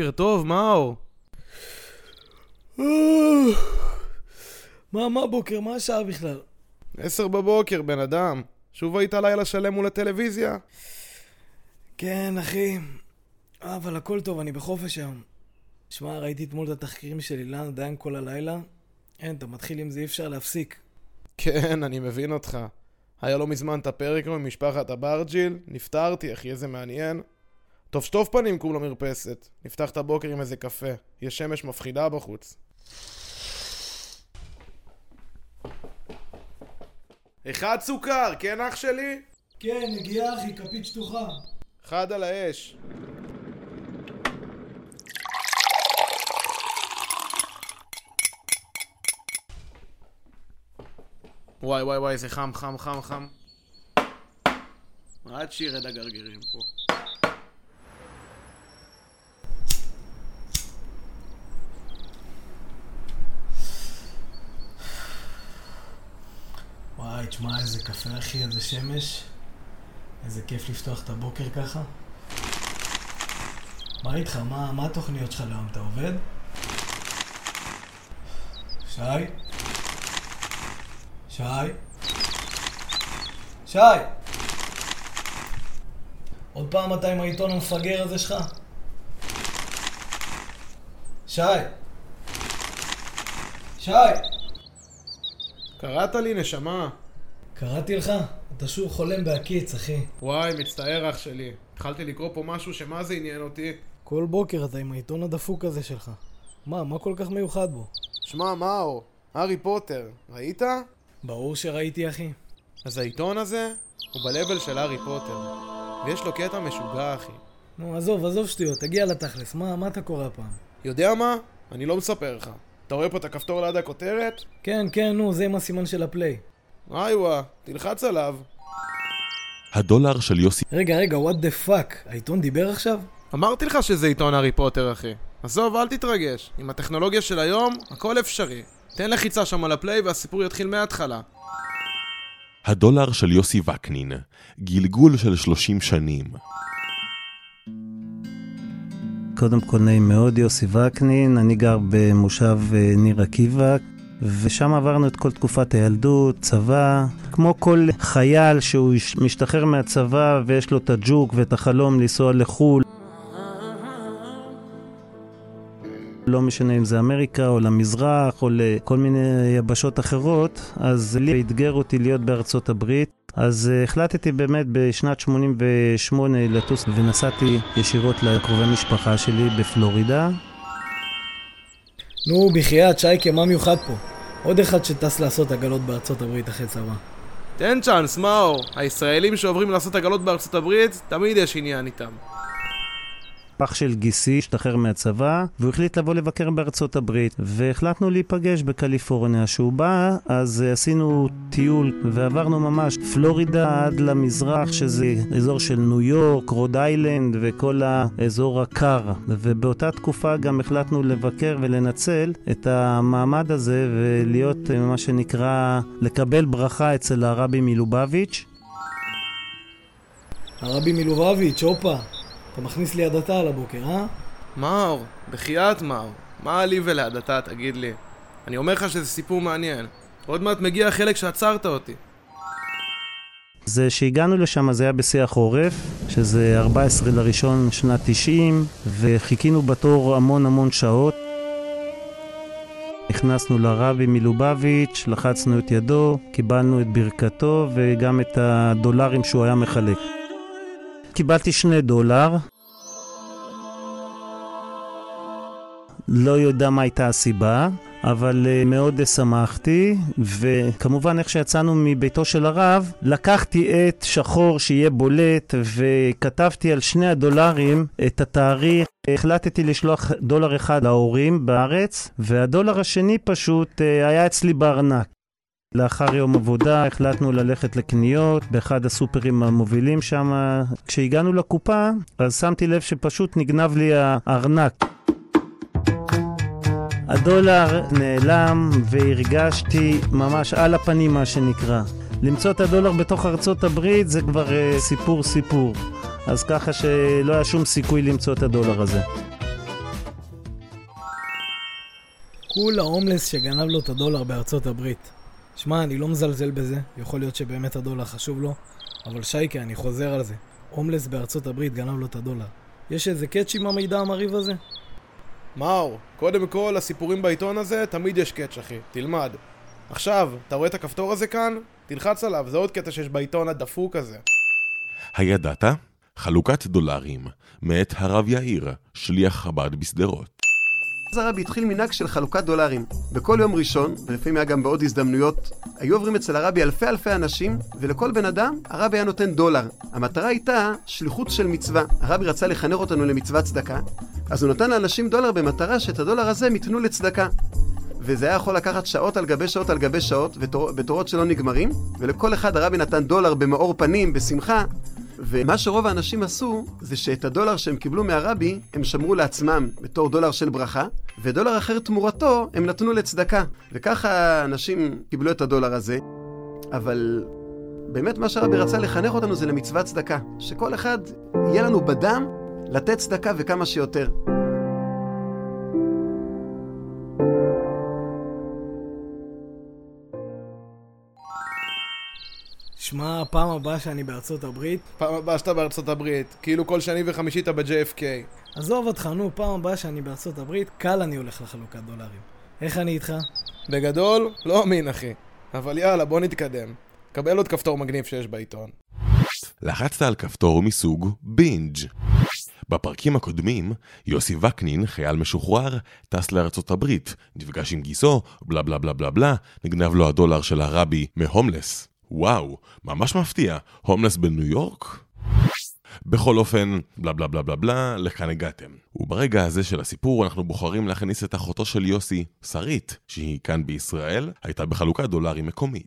בוקר טוב, מאור. מה, מה בוקר? מה השעה בכלל? עשר בבוקר, בן אדם. שוב היית לילה שלם מול הטלוויזיה? כן, אחי. אה, אבל הכל טוב, אני בחופש היום. שמע, ראיתי אתמול את התחקירים של אילן דיין כל הלילה. אין, אתה מתחיל עם זה, אי אפשר להפסיק. כן, אני מבין אותך. היה לא מזמן את הפרק עם משפחת אברג'יל, נפטרתי, אחי, איזה מעניין. טוב שטוף פנים קום למרפסת. נפתח את הבוקר עם איזה קפה. יש שמש מפחידה בחוץ. אחד סוכר, כן אח שלי? כן, נגיעה אחי, כפית שטוחה. אחד על האש. וואי וואי וואי, זה חם, חם, חם, חם. עד שירד הגרגירים פה. וואי, תשמע, איזה קפה אחי, איזה שמש. איזה כיף לפתוח את הבוקר ככה. מה איתך? מה, מה התוכניות שלך להיום? אתה עובד? שי? שי? שי! עוד פעם אתה עם העיתון המפגר הזה שלך? שי! שי! קראת לי, נשמה. קראתי לך? אתה שוב חולם בהקיץ, אחי. וואי, מצטער אח שלי. התחלתי לקרוא פה משהו שמה זה עניין אותי. כל בוקר אתה עם העיתון הדפוק הזה שלך. מה, מה כל כך מיוחד בו? שמע, מאור, הארי פוטר, ראית? ברור שראיתי, אחי. אז העיתון הזה הוא ב-level של הארי פוטר. ויש לו קטע משוגע, אחי. נו, עזוב, עזוב שטויות, תגיע לתכלס. מה, מה אתה קורא הפעם? יודע מה? אני לא מספר לך. אתה רואה פה את הכפתור ליד הכותרת? כן, כן, נו, זה עם הסימן של הפליי. איווה, תלחץ עליו. הדולר של יוסי רגע, רגע, what the fuck? העיתון דיבר עכשיו? אמרתי לך שזה עיתון הארי פוטר, אחי. עזוב, אל תתרגש. עם הטכנולוגיה של היום, הכל אפשרי. תן לחיצה שם על הפליי והסיפור יתחיל מההתחלה. הדולר של יוסי וקנין, גלגול של 30 שנים. קודם כל נעים מאוד, יוסי וקנין, אני גר במושב אה, ניר עקיבא, ושם עברנו את כל תקופת הילדות, צבא, כמו כל חייל שהוא משתחרר מהצבא ויש לו את הג'וק ואת החלום לנסוע לחו"ל. לא משנה אם זה אמריקה או למזרח או לכל מיני יבשות אחרות, אז לי אתגר אותי להיות בארצות הברית. אז uh, החלטתי באמת בשנת 88 לטוס ונסעתי ישירות לקרובי משפחה שלי בפלורידה. נו, בחייאת, שייקה, מה מיוחד פה? עוד אחד שטס לעשות עגלות בארצות הברית אחרי צבא. תן צ'אנס, מאור. הישראלים שעוברים לעשות עגלות בארצות הברית, תמיד יש עניין איתם. אח של גיסי השתחרר מהצבא, והוא החליט לבוא לבקר בארצות הברית, והחלטנו להיפגש בקליפורניה. כשהוא בא, אז uh, עשינו טיול, ועברנו ממש פלורידה עד למזרח, שזה אזור של ניו יורק, רוד איילנד, וכל האזור הקר. ובאותה תקופה גם החלטנו לבקר ולנצל את המעמד הזה, ולהיות uh, מה שנקרא, לקבל ברכה אצל הרבי מלובביץ'. הרבי מלובביץ', הופה. אתה מכניס לי הדתה על הבוקר, אה? מאור, בחייאת מאור. מה לי ולהדתה, תגיד לי? אני אומר לך שזה סיפור מעניין. עוד מעט מגיע החלק שעצרת אותי. זה שהגענו לשם זה היה בשיא החורף, שזה 14 לראשון שנת 90, וחיכינו בתור המון המון שעות. נכנסנו לרבי מלובביץ', לחצנו את ידו, קיבלנו את ברכתו וגם את הדולרים שהוא היה מחלק. קיבלתי שני דולר. לא יודע מה הייתה הסיבה, אבל uh, מאוד שמחתי, וכמובן איך שיצאנו מביתו של הרב, לקחתי עט שחור שיהיה בולט, וכתבתי על שני הדולרים את התאריך. החלטתי לשלוח דולר אחד להורים בארץ, והדולר השני פשוט uh, היה אצלי בארנק. לאחר יום עבודה החלטנו ללכת לקניות באחד הסופרים המובילים שם. כשהגענו לקופה, אז שמתי לב שפשוט נגנב לי הארנק. הדולר נעלם והרגשתי ממש על הפנים מה שנקרא. למצוא את הדולר בתוך ארצות הברית זה כבר uh, סיפור סיפור. אז ככה שלא היה שום סיכוי למצוא את הדולר הזה. כולה הומלס שגנב לו את הדולר בארצות הברית. שמע, אני לא מזלזל בזה, יכול להיות שבאמת הדולר חשוב לו, אבל שייקה, אני חוזר על זה. הומלס בארצות הברית גנב לו את הדולר. יש איזה קאץ' עם המידע המרהיב הזה? מאור, קודם כל, הסיפורים בעיתון הזה, תמיד יש קאץ' אחי, תלמד. עכשיו, אתה רואה את הכפתור הזה כאן? תלחץ עליו, זה עוד קטע שיש בעיתון הדפוק הזה. הידעת? חלוקת דולרים, מאת הרב יאיר, שליח חב"ד בשדרות. אז הרבי התחיל מנהג של חלוקת דולרים. בכל יום ראשון, ולפעמים היה גם בעוד הזדמנויות, היו עוברים אצל הרבי אלפי אלפי אנשים, ולכל בן אדם הרבי היה נותן דולר. המטרה הייתה שליחות של מצווה. הרבי רצה לחנך אותנו למצוות צדקה, אז הוא נתן לאנשים דולר במטרה שאת הדולר הזה הם ייתנו לצדקה. וזה היה יכול לקחת שעות על גבי שעות על גבי שעות, בתורות שלא נגמרים, ולכל אחד הרבי נתן דולר במאור פנים, בשמחה, ומה שרוב האנשים עשו, זה שאת הדולר שהם קיבלו מהרבי, הם שמרו לעצמם בתור דולר של ברכה, ודולר אחר תמורתו הם נתנו לצדקה. וככה אנשים קיבלו את הדולר הזה, אבל באמת מה שהרבי רצה לחנך אותנו זה למצוות צדקה. שכל אחד יהיה לנו בדם לתת צדקה וכמה שיותר. שמע, פעם הבאה שאני בארצות הברית... פעם הבאה שאתה בארצות הברית, כאילו כל שני וחמישי אתה ב-JFK. עזוב אותך, נו, פעם הבאה שאני בארצות הברית, קל אני הולך לחלוקת דולרים. איך אני איתך? בגדול, לא אמין אחי. אבל יאללה, בוא נתקדם. קבל עוד כפתור מגניב שיש בעיתון. לחצת על כפתור מסוג בינג'. בפרקים הקודמים, יוסי וקנין, חייל משוחרר, טס לארצות הברית, נפגש עם גיסו, בלה בלה בלה בלה בלה, נגנב לו הדולר של הרבי מהומלס. וואו, ממש מפתיע, הומלס בניו יורק? בכל אופן, בלה בלה בלה בלה בלה, לכאן הגעתם. וברגע הזה של הסיפור אנחנו בוחרים להכניס את אחותו של יוסי, שרית, שהיא כאן בישראל, הייתה בחלוקת דולרים מקומית.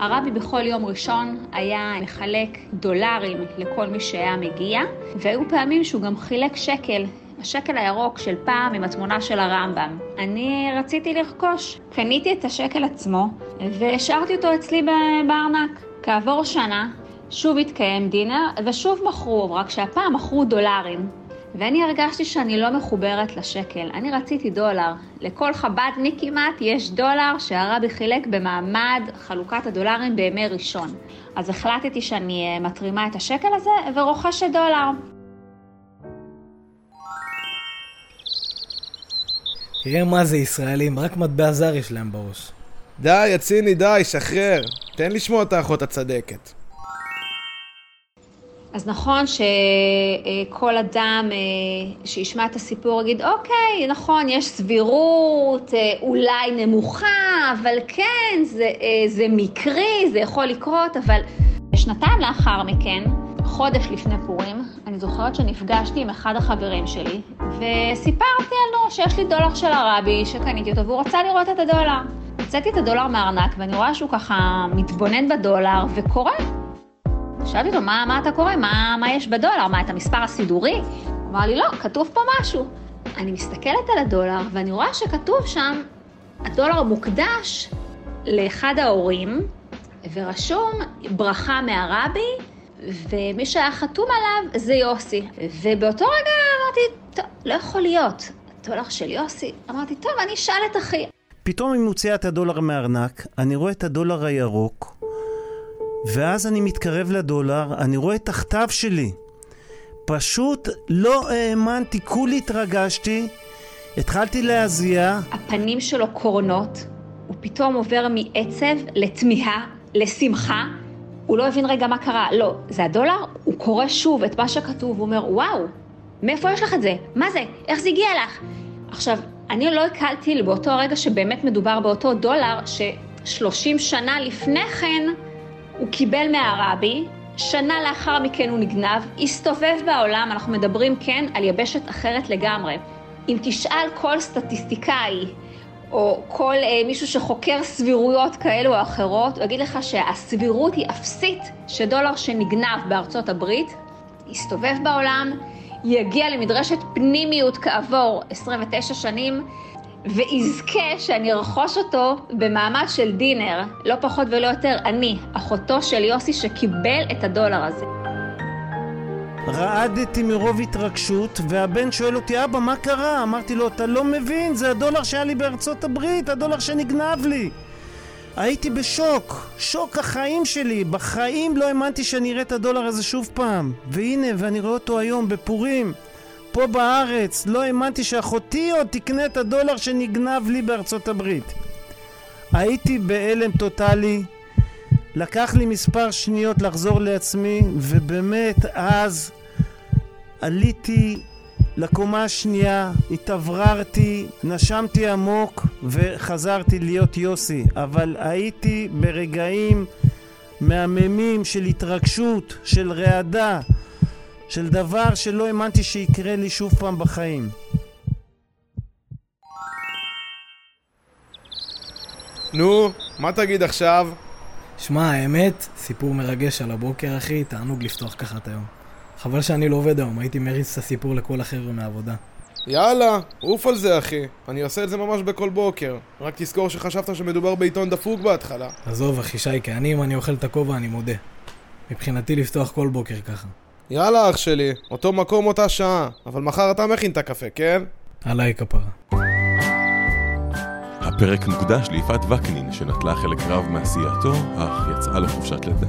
הרבי בכל יום ראשון היה מחלק דולרים לכל מי שהיה מגיע, והיו פעמים שהוא גם חילק שקל השקל הירוק של פעם עם התמונה של הרמב"ם. אני רציתי לרכוש. קניתי את השקל עצמו והשארתי אותו אצלי בארנק. כעבור שנה שוב התקיים דינר ושוב מכרו, רק שהפעם מכרו דולרים. ואני הרגשתי שאני לא מחוברת לשקל. אני רציתי דולר. לכל חב"דניק כמעט יש דולר שהרבי חילק במעמד חלוקת הדולרים בימי ראשון. אז החלטתי שאני אה, מתרימה את השקל הזה ורוכשת דולר. תראה מה זה ישראלים, רק מטבע זר יש להם בראש. די, יציני, די, שחרר. תן לשמוע את האחות הצדקת. אז נכון שכל אדם אה, שישמע את הסיפור יגיד, אוקיי, נכון, יש סבירות אה, אולי נמוכה, אבל כן, זה, אה, זה מקרי, זה יכול לקרות, אבל שנתיים לאחר מכן, חודש לפני פורים, אני זוכרת שנפגשתי עם אחד החברים שלי, וסיפרתי לו שיש לי דולר של הרבי, שקניתי אותו, והוא רצה לראות את הדולר. הוצאתי את הדולר מהארנק, ואני רואה שהוא ככה מתבונן בדולר וקורא. שאלתי אותו, מה, מה אתה קורא? מה, מה יש בדולר? מה, את המספר הסידורי? הוא אמר לי, לא, כתוב פה משהו. אני מסתכלת על הדולר, ואני רואה שכתוב שם, הדולר מוקדש לאחד ההורים, ורשום ברכה מהרבי, ומי שהיה חתום עליו זה יוסי. ובאותו רגע אמרתי, טוב, לא יכול להיות. הדולר של יוסי. אמרתי, טוב, אני אשאל את אחי. פתאום היא מוציאה את הדולר מהארנק, אני רואה את הדולר הירוק, ואז אני מתקרב לדולר, אני רואה את הכתב שלי. פשוט לא האמנתי, כולי התרגשתי, התחלתי להזיע. הפנים שלו קורנות, הוא פתאום עובר מעצב לתמיהה, לשמחה. הוא לא הבין רגע מה קרה, לא, זה הדולר? הוא קורא שוב את מה שכתוב, הוא אומר, וואו, מאיפה יש לך את זה? מה זה? איך זה הגיע לך? עכשיו, אני לא הקלתי באותו הרגע שבאמת מדובר באותו דולר, ש-30 שנה לפני כן הוא קיבל מהרבי, שנה לאחר מכן הוא נגנב, הסתובב בעולם, אנחנו מדברים כן על יבשת אחרת לגמרי. אם תשאל כל סטטיסטיקאי או כל אה, מישהו שחוקר סבירויות כאלו או אחרות, הוא יגיד לך שהסבירות היא אפסית שדולר שנגנב בארצות הברית יסתובב בעולם, יגיע למדרשת פנימיות כעבור 29 שנים, ויזכה שאני ארכוש אותו במעמד של דינר, לא פחות ולא יותר, אני, אחותו של יוסי שקיבל את הדולר הזה. רעדתי מרוב התרגשות, והבן שואל אותי, אבא, מה קרה? אמרתי לו, אתה לא מבין, זה הדולר שהיה לי בארצות הברית, הדולר שנגנב לי. הייתי בשוק, שוק החיים שלי. בחיים לא האמנתי שאני אראה את הדולר הזה שוב פעם. והנה, ואני רואה אותו היום בפורים, פה בארץ. לא האמנתי שאחותי עוד תקנה את הדולר שנגנב לי בארצות הברית. הייתי בהלם טוטאלי. לקח לי מספר שניות לחזור לעצמי, ובאמת אז עליתי לקומה השנייה, התאווררתי, נשמתי עמוק וחזרתי להיות יוסי. אבל הייתי ברגעים מהממים של התרגשות, של רעדה, של דבר שלא האמנתי שיקרה לי שוב פעם בחיים. נו, מה תגיד עכשיו? שמע, האמת, סיפור מרגש על הבוקר, אחי, תענוג לפתוח ככה את היום. חבל שאני לא עובד היום, הייתי מריץ את הסיפור לכל החבר'ה מהעבודה. יאללה, עוף על זה אחי. אני עושה את זה ממש בכל בוקר. רק תזכור שחשבת שמדובר בעיתון דפוק בהתחלה. עזוב, אחי שייקה, אני אם אני אוכל את הכובע אני מודה. מבחינתי לפתוח כל בוקר ככה. יאללה אח שלי, אותו מקום אותה שעה. אבל מחר אתה מכין את הקפה, כן? עליי כפרה. הפרק מוקדש ליפעת וקנין, שנטלה חלק רב מעשייתו, אך יצאה לחופשת לידה.